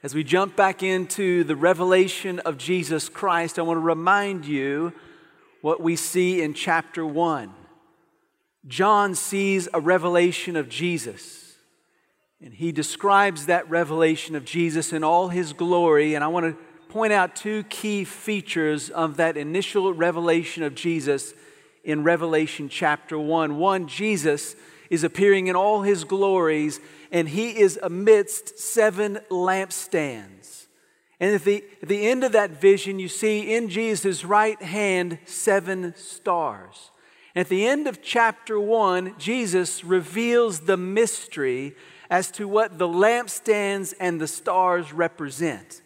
As we jump back into the revelation of Jesus Christ, I want to remind you what we see in chapter 1. John sees a revelation of Jesus, and he describes that revelation of Jesus in all his glory. And I want to point out two key features of that initial revelation of Jesus in Revelation chapter 1. One, Jesus is appearing in all his glories, and he is amidst seven lampstands. And at the, at the end of that vision, you see in Jesus' right hand seven stars. And at the end of chapter 1, Jesus reveals the mystery as to what the lampstands and the stars represent.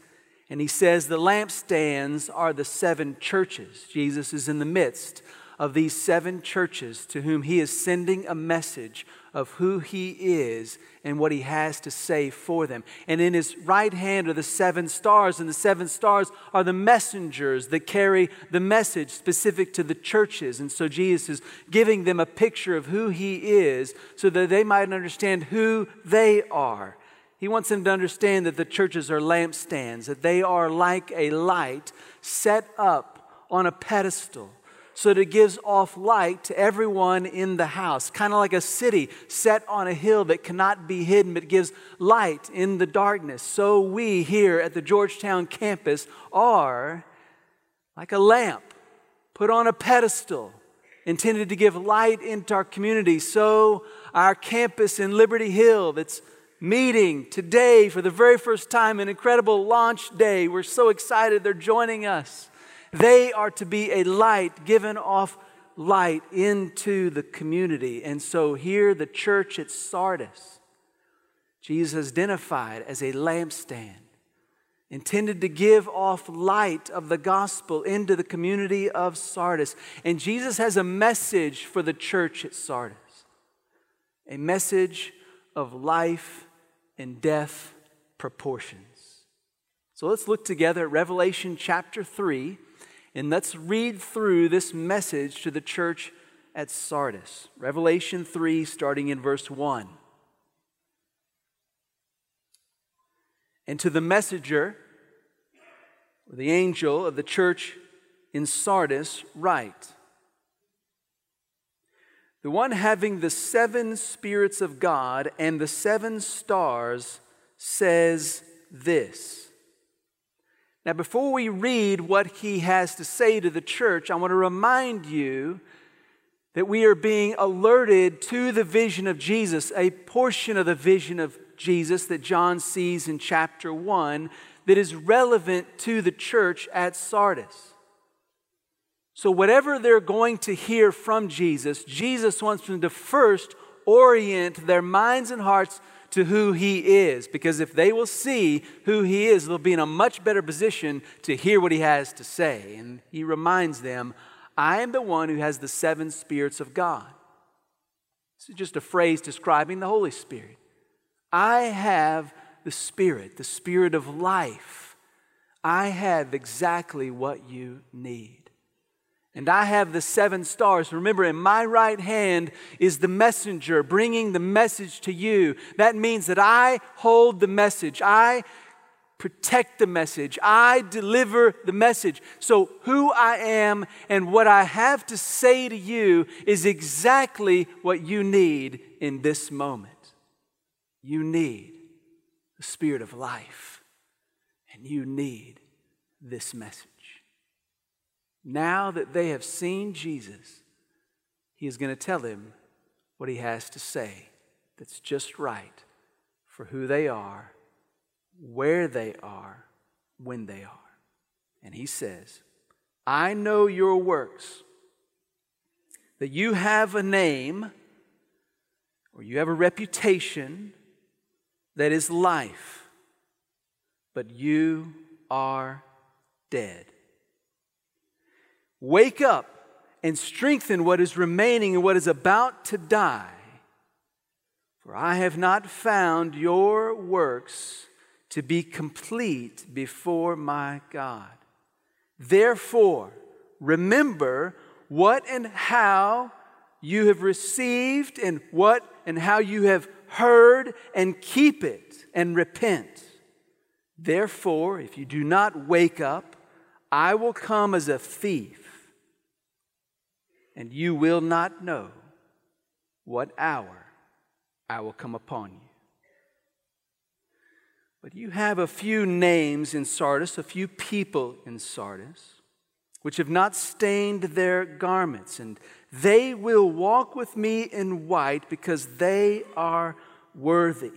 And he says the lampstands are the seven churches. Jesus is in the midst of these seven churches to whom he is sending a message of who he is and what he has to say for them. And in his right hand are the seven stars, and the seven stars are the messengers that carry the message specific to the churches. And so Jesus is giving them a picture of who he is so that they might understand who they are. He wants them to understand that the churches are lampstands, that they are like a light set up on a pedestal so that it gives off light to everyone in the house, kind of like a city set on a hill that cannot be hidden but gives light in the darkness. So we here at the Georgetown campus are like a lamp put on a pedestal intended to give light into our community. So our campus in Liberty Hill that's meeting today for the very first time, an incredible launch day. We're so excited they're joining us. They are to be a light given off light into the community. And so here, the church at Sardis, Jesus identified as a lampstand intended to give off light of the gospel into the community of Sardis. And Jesus has a message for the church at Sardis a message of life and death proportions. So let's look together at Revelation chapter 3 and let's read through this message to the church at Sardis. Revelation 3, starting in verse 1. And to the messenger, the angel of the church in Sardis, write The one having the seven spirits of God and the seven stars says this. Now, before we read what he has to say to the church, I want to remind you that we are being alerted to the vision of Jesus, a portion of the vision of Jesus that John sees in chapter 1 that is relevant to the church at Sardis. So, whatever they're going to hear from Jesus, Jesus wants them to first orient their minds and hearts to who he is. Because if they will see who he is, they'll be in a much better position to hear what he has to say. And he reminds them, I am the one who has the seven spirits of God. This is just a phrase describing the Holy Spirit. I have the Spirit, the Spirit of life. I have exactly what you need and I have the seven stars. Remember, in my right hand is the messenger bringing the message to you. That means that I hold the message. I protect the message. I deliver the message. So, who I am and what I have to say to you is exactly what you need in this moment. You need the spirit of life, and you need this message. Now that they have seen Jesus, he is going to tell them what he has to say that's just right for who they are, where they are, when they are. And he says, I know your works, that you have a name or you have a reputation that is life, but you are dead. Wake up and strengthen what is remaining and what is about to die. For I have not found your works to be complete before my God. Therefore, remember what and how you have received and what and how you have heard, and keep it and repent. Therefore, if you do not wake up, I will come as a thief, and you will not know what hour I will come upon you. But you have a few names in Sardis, a few people in Sardis, which have not stained their garments, and they will walk with me in white because they are worthy.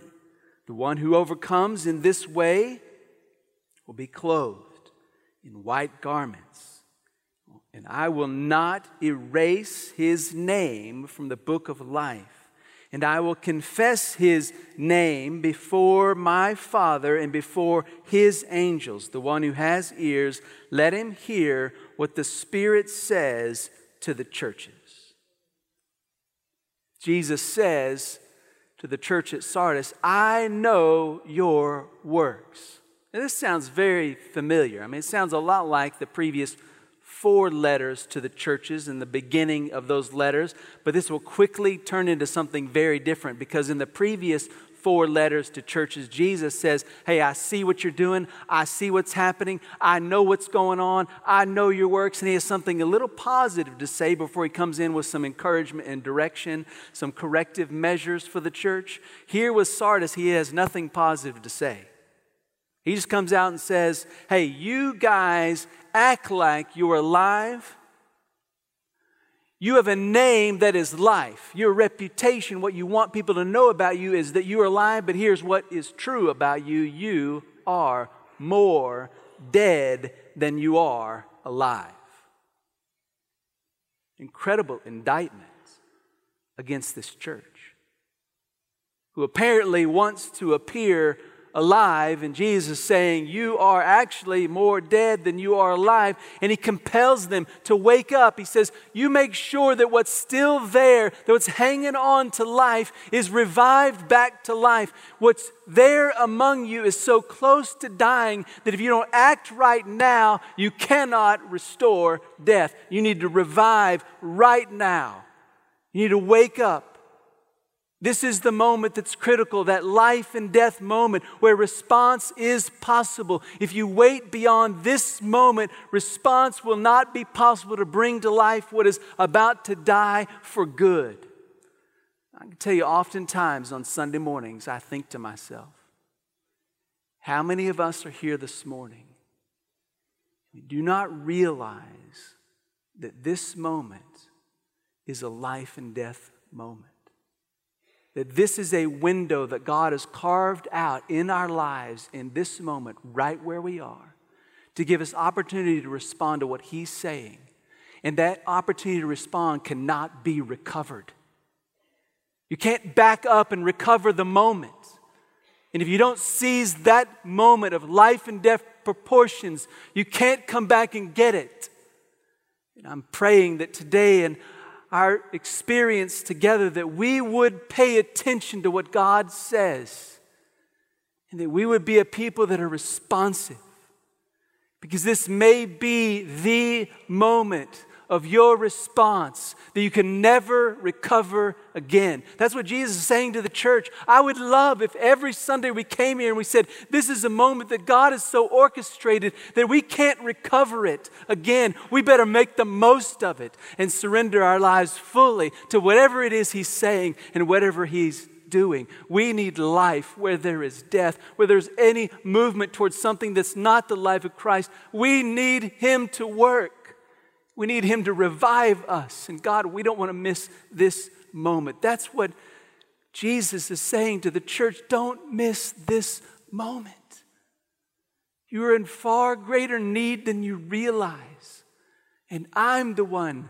The one who overcomes in this way will be clothed in white garments, and I will not erase his name from the book of life and I will confess his name before my Father and before his angels. The one who has ears, let him hear what the Spirit says to the churches. Jesus says to the church at Sardis, I know your works. Now, this sounds very familiar. I mean, it sounds a lot like the previous four letters to the churches in the beginning of those letters, but this will quickly turn into something very different because in the previous four letters to churches, Jesus says, Hey, I see what you're doing. I see what's happening. I know what's going on. I know your works. And he has something a little positive to say before he comes in with some encouragement and direction, some corrective measures for the church. Here with Sardis, he has nothing positive to say. He just comes out and says, Hey, you guys act like you're alive. You have a name that is life. Your reputation, what you want people to know about you, is that you are alive, but here's what is true about you you are more dead than you are alive. Incredible indictment against this church, who apparently wants to appear alive, and Jesus saying, You are actually more dead than you are alive. And he compels them to wake up. He says, You make sure that what's still there, that what's hanging on to life, is revived back to life. What's there among you is so close to dying that if you don't act right now, you cannot restore death. You need to revive right now. You need to wake up. This is the moment that's critical, that life and death moment where response is possible. If you wait beyond this moment, response will not be possible to bring to life what is about to die for good. I can tell you, oftentimes on Sunday mornings, I think to myself, how many of us are here this morning? We do not realize that this moment is a life and death moment that this is a window that God has carved out in our lives in this moment, right where we are, to give us opportunity to respond to what He's saying. And that opportunity to respond cannot be recovered. You can't back up and recover the moment. And if you don't seize that moment of life and death proportions, you can't come back and get it. And I'm praying that today, and our experience together that we would pay attention to what God says and that we would be a people that are responsive. Because this may be the moment of your response that you can never recover again. That's what Jesus is saying to the church. I would love if every Sunday we came here and we said, This is a moment that God has so orchestrated that we can't recover it again. We better make the most of it and surrender our lives fully to whatever it is He's saying and whatever He's doing. We need life where there is death, where there's any movement towards something that's not the life of Christ. We need Him to work. We need Him to revive us. And God, we don't want to miss this moment. That's what Jesus is saying to the church. Don't miss this moment. You are in far greater need than you realize. And I'm the one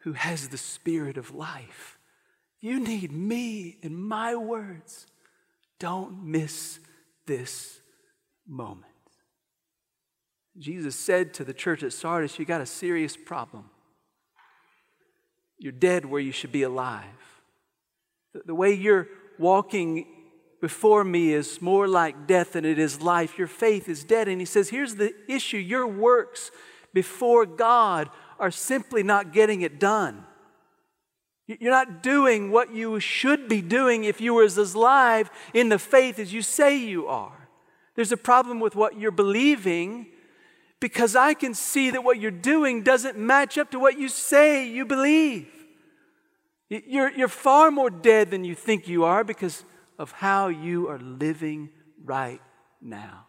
who has the spirit of life. You need me and my words. Don't miss this moment. Jesus said to the church at Sardis, You got a serious problem. You're dead where you should be alive. The, way you're walking before me is more like death than it is life. Your faith is dead. And he says, Here's the issue your works before God are simply not getting it done. You're not doing what you should be doing if you were as alive in the faith as you say you are. There's a problem with what you're believing because I can see that what you're doing doesn't match up to what you say you believe. You're, you're far more dead than you think you are because of how you are living right now.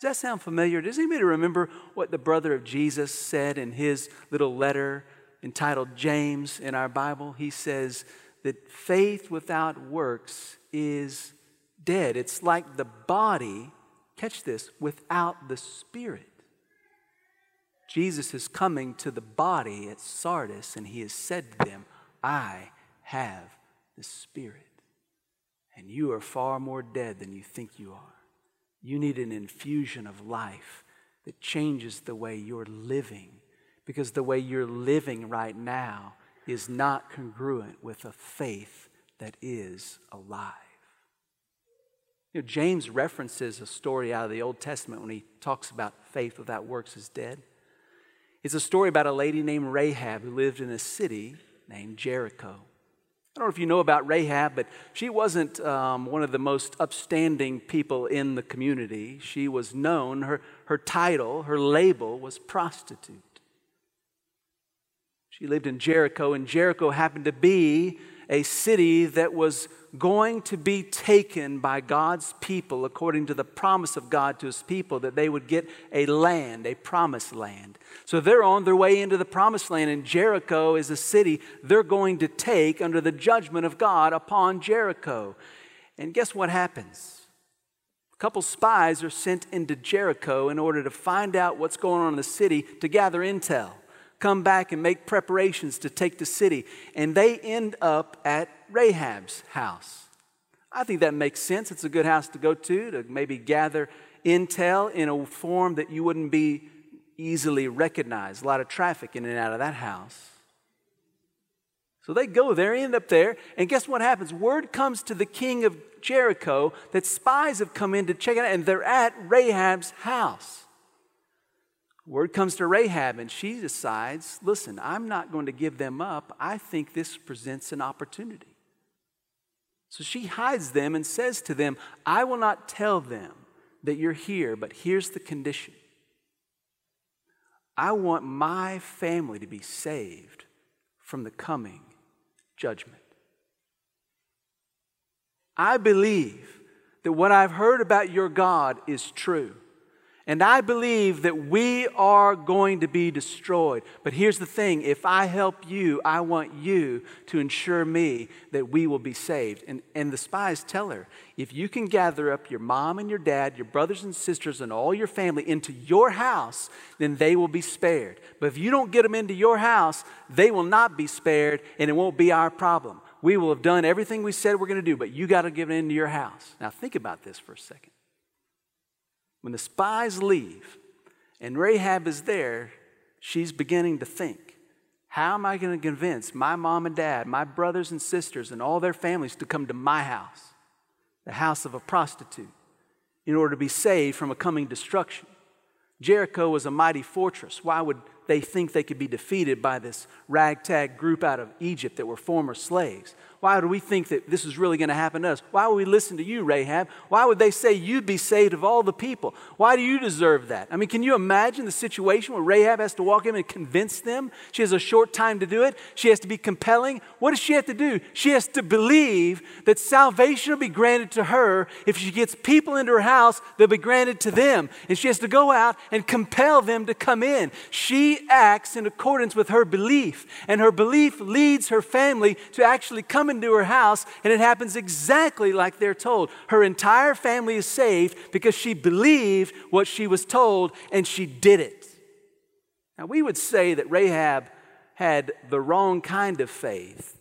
Does that sound familiar? Does anybody remember what the brother of Jesus said in his little letter entitled James in our Bible? He says that faith without works is dead. It's like the body catch this, without the Spirit. Jesus is coming to the body at Sardis, and he has said to them, I have the Spirit. And you are far more dead than you think you are. You need an infusion of life that changes the way you're living, because the way you're living right now is not congruent with a faith that is alive. You know, James references a story out of the Old Testament when he talks about faith without works is dead. It's a story about a lady named Rahab who lived in a city named Jericho. I don't know if you know about Rahab, but she wasn't um, one of the most upstanding people in the community. She was known, her, her title, her label was prostitute. She lived in Jericho, and Jericho happened to be a city that was going to be taken by God's people according to the promise of God to his people that they would get a land, a promised land. So they're on their way into the promised land, and Jericho is a city they're going to take under the judgment of God upon Jericho. And guess what happens? A couple spies are sent into Jericho in order to find out what's going on in the city to gather intel come back and make preparations to take the city. And they end up at Rahab's house. I think that makes sense. It's a good house to go to, to maybe gather intel in a form that you wouldn't be easily recognized. A lot of traffic in and out of that house. So they go there, end up there, and guess what happens? Word comes to the king of Jericho that spies have come in to check it out, and they're at Rahab's house. Word comes to Rahab, and she decides listen, I'm not going to give them up. I think this presents an opportunity. So she hides them and says to them, I will not tell them that you're here, but here's the condition I want my family to be saved from the coming judgment. I believe that what I've heard about your God is true. And I believe that we are going to be destroyed. But here's the thing if I help you, I want you to ensure me that we will be saved. And, and the spies tell her if you can gather up your mom and your dad, your brothers and sisters, and all your family into your house, then they will be spared. But if you don't get them into your house, they will not be spared, and it won't be our problem. We will have done everything we said we're going to do, but you got to get it into your house. Now, think about this for a second. When the spies leave and Rahab is there, she's beginning to think how am I going to convince my mom and dad, my brothers and sisters, and all their families to come to my house, the house of a prostitute, in order to be saved from a coming destruction? Jericho was a mighty fortress. Why would they think they could be defeated by this ragtag group out of Egypt that were former slaves? Why do we think that this is really going to happen to us? Why would we listen to you, Rahab? Why would they say you'd be saved of all the people? Why do you deserve that? I mean, can you imagine the situation where Rahab has to walk in and convince them? She has a short time to do it. She has to be compelling. What does she have to do? She has to believe that salvation will be granted to her. If she gets people into her house, they'll be granted to them. And she has to go out and compel them to come in. Acts in accordance with her belief, and her belief leads her family to actually come into her house, and it happens exactly like they're told. Her entire family is saved because she believed what she was told and she did it. Now, we would say that Rahab had the wrong kind of faith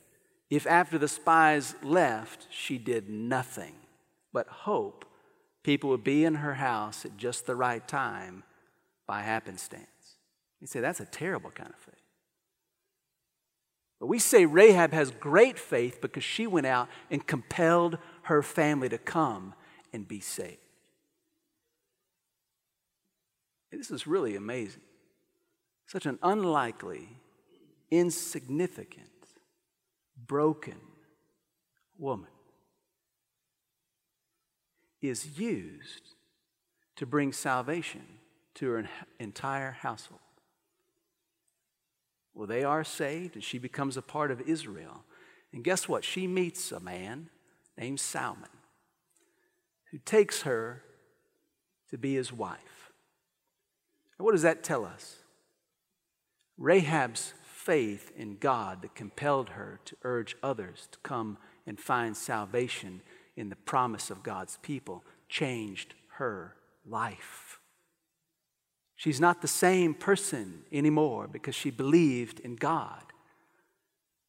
if after the spies left, she did nothing but hope people would be in her house at just the right time by happenstance. You say that's a terrible kind of faith. But we say Rahab has great faith because she went out and compelled her family to come and be saved. This is really amazing. Such an unlikely, insignificant, broken woman is used to bring salvation to her entire household. Well, they are saved, and she becomes a part of Israel. And guess what? She meets a man named Salmon who takes her to be his wife. And what does that tell us? Rahab's faith in God that compelled her to urge others to come and find salvation in the promise of God's people changed her life. She's not the same person anymore because she believed in God.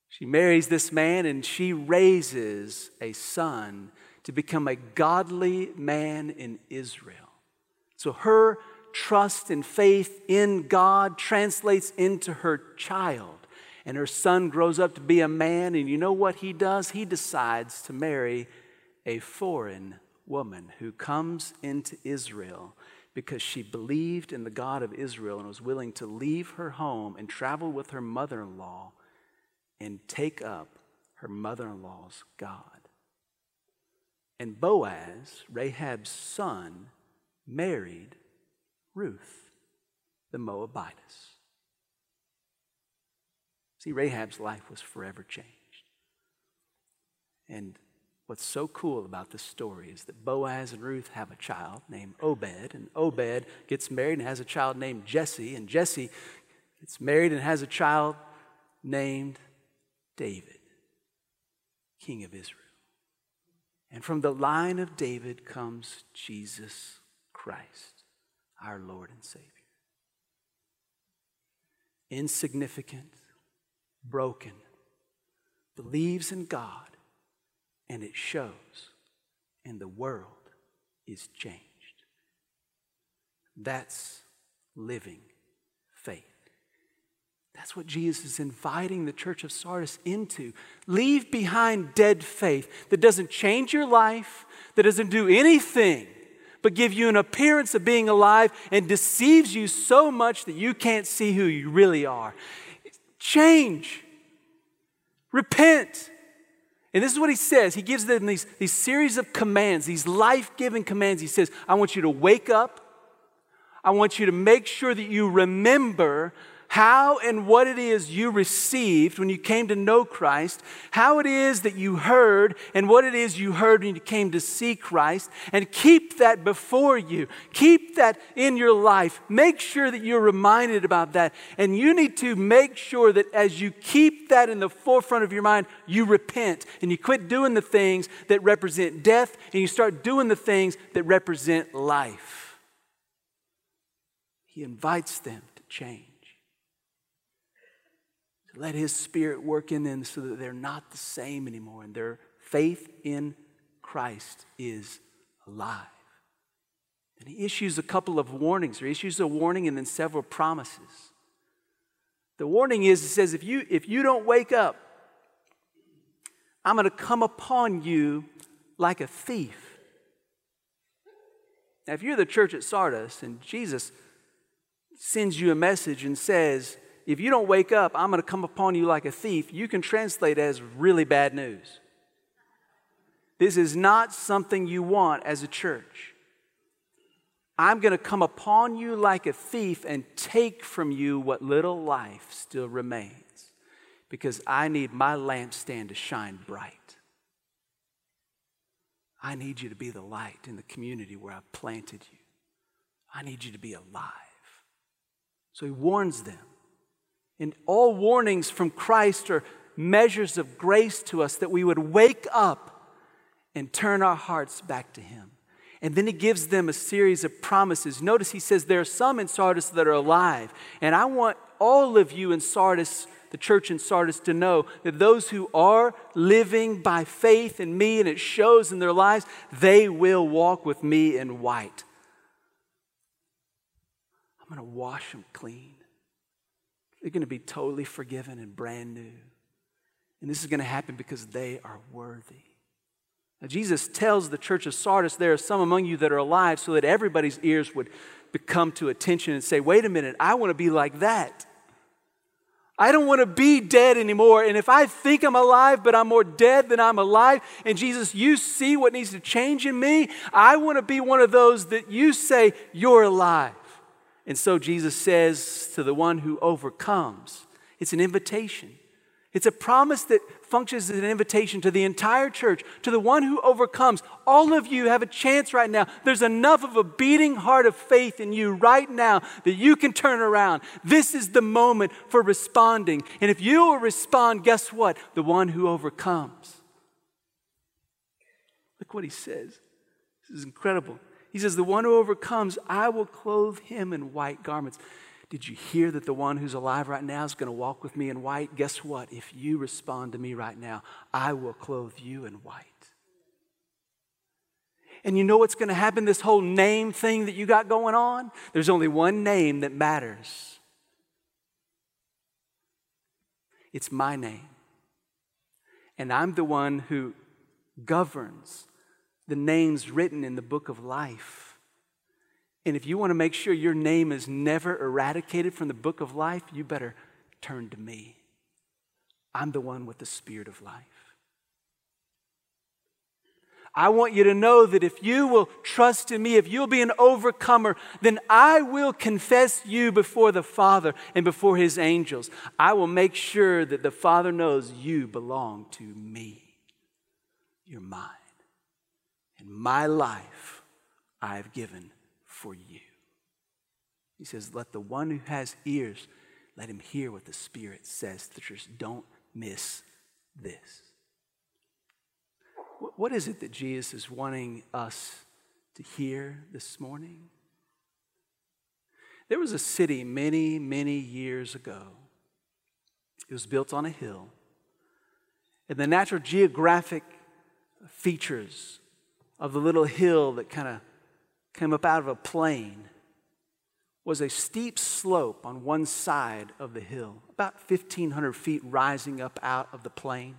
She marries this man and she raises a son to become a godly man in Israel. So her trust and faith in God translates into her child. And her son grows up to be a man, and you know what he does? He decides to marry a foreign woman who comes into Israel because she believed in the God of Israel and was willing to leave her home and travel with her mother in law and take up her mother in law's God. And Boaz, Rahab's son, married Ruth, the Moabitess. See, Rahab's life was forever changed. And what's so cool about this story is that Boaz and Ruth have a child named Obed, and Obed gets married and has a child named Jesse, and Jesse gets married and has a child named David, king of Israel. And from the line of David comes Jesus Christ, our Lord and Savior. Insignificant, broken, believes in God, and it shows, and the world is changed. That's living faith. That's what Jesus is inviting the church of Sardis into. Leave behind dead faith that doesn't change your life, that doesn't do anything but give you an appearance of being alive and deceives you so much that you can't see who you really are. Change. Repent. And this is what he says. He gives them these, these series of commands, these life giving commands. He says, I want you to wake up. I want you to make sure that you remember how and what it is you received when you came to know Christ, how it is that you heard, and what it is you heard when you came to see Christ, and keep that before you. Keep that in your life. Make sure that you're reminded about that. And you need to make sure that as you keep that in the forefront of your mind, you repent and you quit doing the things that represent death and you start doing the things that represent life. He invites them to change to let His Spirit work in them so that they're not the same anymore and their faith in Christ is alive. And He issues a couple of warnings, or He issues a warning and then several promises. The warning is, He says, if you, if you don't wake up, I'm going to come upon you like a thief. Now, if you're the church at Sardis and Jesus sends you a message and says, if you don't wake up, I'm going to come upon you like a thief, you can translate as really bad news. This is not something you want as a church. I'm going to come upon you like a thief and take from you what little life still remains because I need my lampstand to shine bright. I need you to be the light in the community where I've planted you. I need you to be alive. So he warns them and all warnings from Christ are measures of grace to us that we would wake up and turn our hearts back to Him. And then he gives them a series of promises. Notice he says there are some in Sardis that are alive. And I want all of you in Sardis, the church in Sardis, to know that those who are living by faith in me and it shows in their lives, they will walk with me in white. I'm going to wash them clean. They're going to be totally forgiven and brand new. And this is going to happen because they are worthy. Now, Jesus tells the church of Sardis, there are some among you that are alive, so that everybody's ears would become to attention and say, wait a minute, I want to be like that. I don't want to be dead anymore. And if I think I'm alive, but I'm more dead than I'm alive, and Jesus, you see what needs to change in me, I want to be one of those that you say, You're alive. And so Jesus says to the one who overcomes, it's an invitation. It's a promise that functions as an invitation to the entire church, to the one who overcomes. All of you have a chance right now. There's enough of a beating heart of faith in you right now that you can turn around. This is the moment for responding. And if you will respond, guess what? The one who overcomes. Look what he says. This is incredible. He says, The one who overcomes, I will clothe him in white garments. Did you hear that the one who's alive right now is going to walk with me in white? Guess what? If you respond to me right now, I will clothe you in white. And you know what's going to happen? This whole name thing that you got going on? There's only one name that matters it's my name. And I'm the one who governs the names written in the book of life. And if you want to make sure your name is never eradicated from the book of life, you better turn to me. I'm the one with the spirit of life. I want you to know that if you will trust in me, if you'll be an overcomer, then I will confess you before the Father and before his angels. I will make sure that the Father knows you belong to me. You're mine. And my life I have given for you. He says, Let the one who has ears, let him hear what the Spirit says to the. Don't miss this. What is it that Jesus is wanting us to hear this morning? There was a city many, many years ago. It was built on a hill. And the natural geographic features of the little hill that kind of came up out of a plain was a steep slope on one side of the hill, about 1,500 feet rising up out of the plain.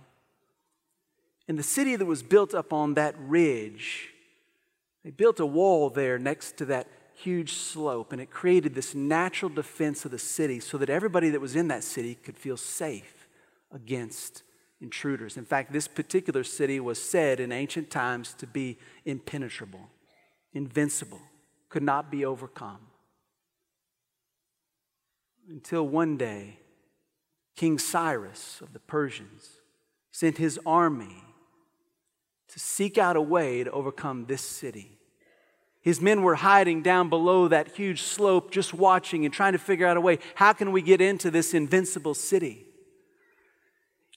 And the city that was built up on that ridge, they built a wall there next to that huge slope, and it created this natural defense of the city so that everybody that was in that city could feel safe against intruders. In fact, this particular city was said in ancient times to be impenetrable invincible, could not be overcome. Until one day, King Cyrus of the Persians sent his army to seek out a way to overcome this city. His men were hiding down below that huge slope, just watching and trying to figure out a way how can we get into this invincible city?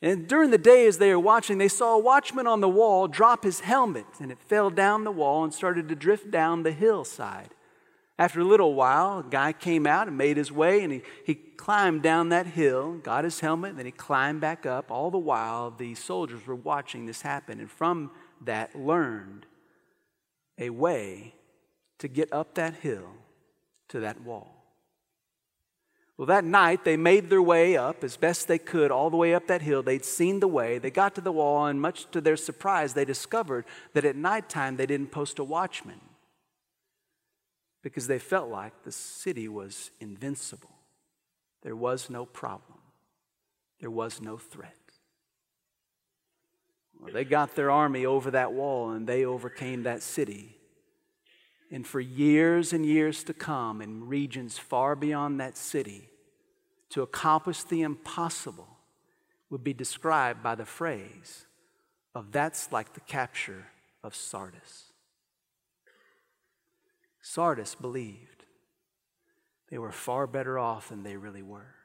And during the day, as they were watching, they saw a watchman on the wall drop his helmet, and it fell down the wall and started to drift down the hillside. After a little while, a guy came out and made his way, and he, he climbed down that hill, got his helmet, and then he climbed back up. All the while, the soldiers were watching this happen, and from that, learned a way to get up that hill to that wall. Well, that night they made their way up as best they could, all the way up that hill. They'd seen the way. They got to the wall, and much to their surprise, they discovered that at nighttime they didn't post a watchman because they felt like the city was invincible. There was no problem, there was no threat. Well, they got their army over that wall and they overcame that city. And for years and years to come, in regions far beyond that city, to accomplish the impossible would be described by the phrase of that's like the capture of Sardis. Sardis believed they were far better off than they really were.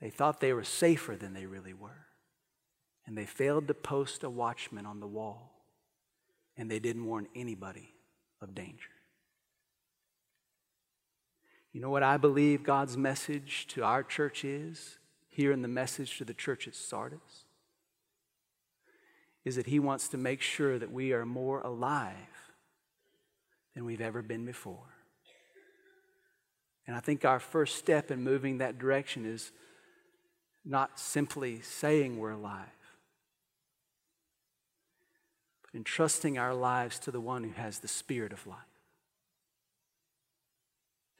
They thought they were safer than they really were. And they failed to post a watchman on the wall. And they didn't warn anybody of danger. You know what I believe God's message to our church is here in the message to the church at Sardis? Is that He wants to make sure that we are more alive than we've ever been before. And I think our first step in moving that direction is not simply saying we're alive, entrusting our lives to the one who has the spirit of life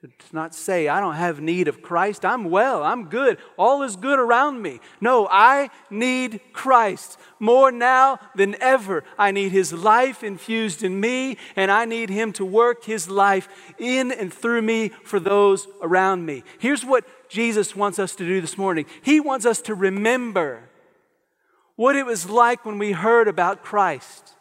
To not say, I don't have need of Christ. I'm well. I'm good. All is good around me. No, I need Christ more now than ever. I need His life infused in me, and I need Him to work His life in and through me for those around me. Here's what Jesus wants us to do this morning He wants us to remember what it was like when we heard about Christ.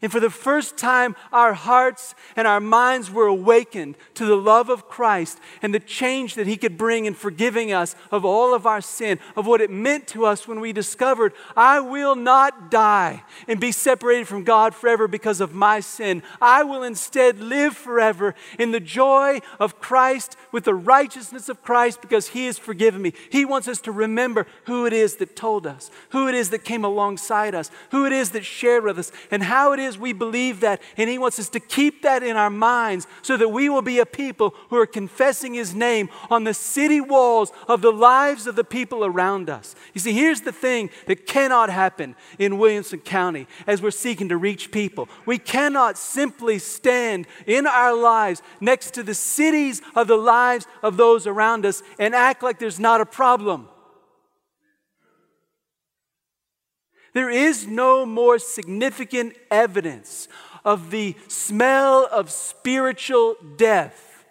And for the first time, our hearts and our minds were awakened to the love of Christ and the change that He could bring in forgiving us of all of our sin, of what it meant to us when we discovered, I will not die and be separated from God forever because of my sin. I will instead live forever in the joy of Christ with the righteousness of Christ because He has forgiven me. He wants us to remember who it is that told us, who it is that came alongside us, who it is that shared with us, and how it is is we believe that, and He wants us to keep that in our minds so that we will be a people who are confessing His name on the city walls of the lives of the people around us. You see, here's the thing that cannot happen in Williamson County as we're seeking to reach people. We cannot simply stand in our lives next to the cities of the lives of those around us and act like there's not a problem. There is no more significant evidence of the smell of spiritual death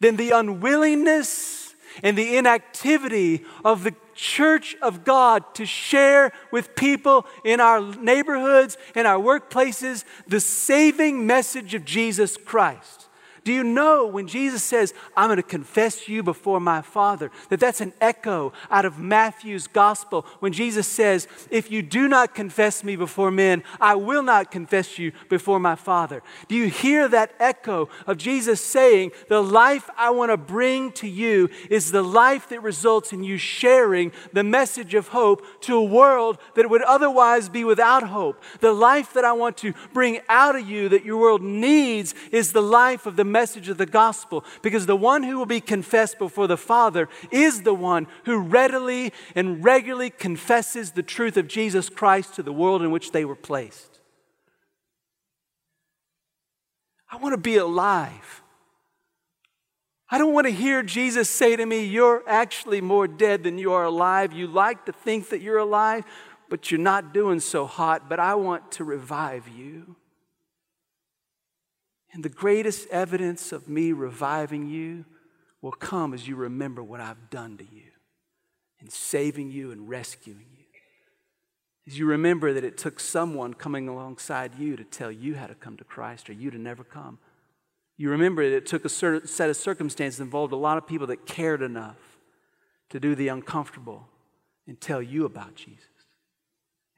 than the unwillingness and the inactivity of the church of God to share with people in our neighborhoods, in our workplaces, the saving message of Jesus Christ. Do you know when Jesus says, I'm going to confess you before my Father, that that's an echo out of Matthew's gospel when Jesus says, If you do not confess me before men, I will not confess you before my Father. Do you hear that echo of Jesus saying, The life I want to bring to you is the life that results in you sharing the message of hope to a world that would otherwise be without hope? The life that I want to bring out of you that your world needs is the life of the message of the gospel because the one who will be confessed before the Father is the one who readily and regularly confesses the truth of Jesus Christ to the world in which they were placed. I want to be alive. I don't want to hear Jesus say to me, You're actually more dead than you are alive. You like to think that you're alive, but you're not doing so hot, but I want to revive you. And the greatest evidence of me reviving you will come as you remember what I've done to you in saving you and rescuing you. As you remember that it took someone coming alongside you to tell you how to come to Christ or you to never come. You remember that it took a certain set of circumstances that involved a lot of people that cared enough to do the uncomfortable and tell you about Jesus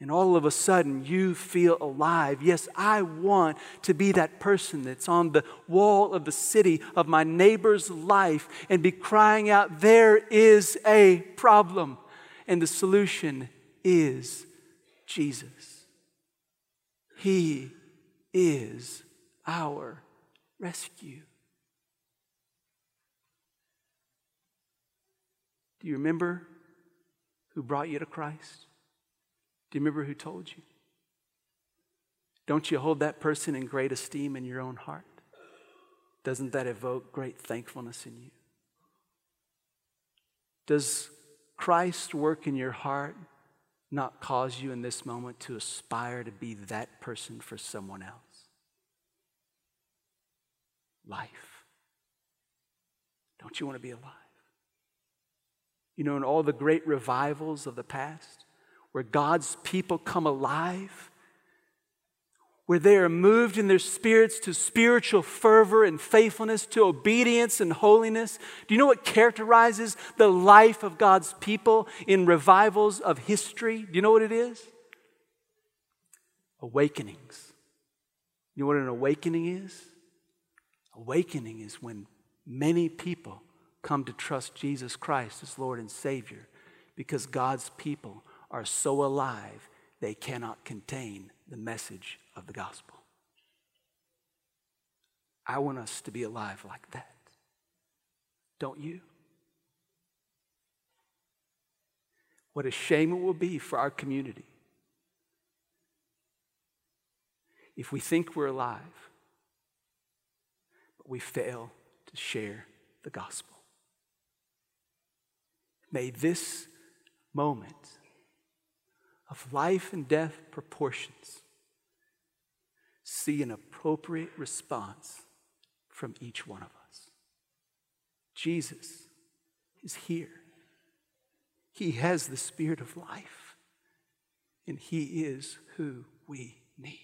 and all of a sudden you feel alive. Yes, I want to be that person that's on the wall of the city of my neighbor's life and be crying out, There is a problem. And the solution is Jesus. He is our rescue. Do you remember who brought you to Christ? Do you remember who told you? Don't you hold that person in great esteem in your own heart? Doesn't that evoke great thankfulness in you? Does Christ work in your heart not cause you in this moment to aspire to be that person for someone else? Life. Don't you want to be alive? You know, in all the great revivals of the past, where God's people come alive, where they are moved in their spirits to spiritual fervor and faithfulness, to obedience and holiness. Do you know what characterizes the life of God's people in revivals of history? Do you know what it is? Awakenings. You know what an awakening is? Awakening is when many people come to trust Jesus Christ as Lord and Savior because God's people are so alive they cannot contain the message of the gospel. I want us to be alive like that. Don't you? What a shame it will be for our community if we think we're alive, but we fail to share the gospel. May this moment of life and death proportions see an appropriate response from each one of us. Jesus is here. He has the spirit of life, and He is who we need.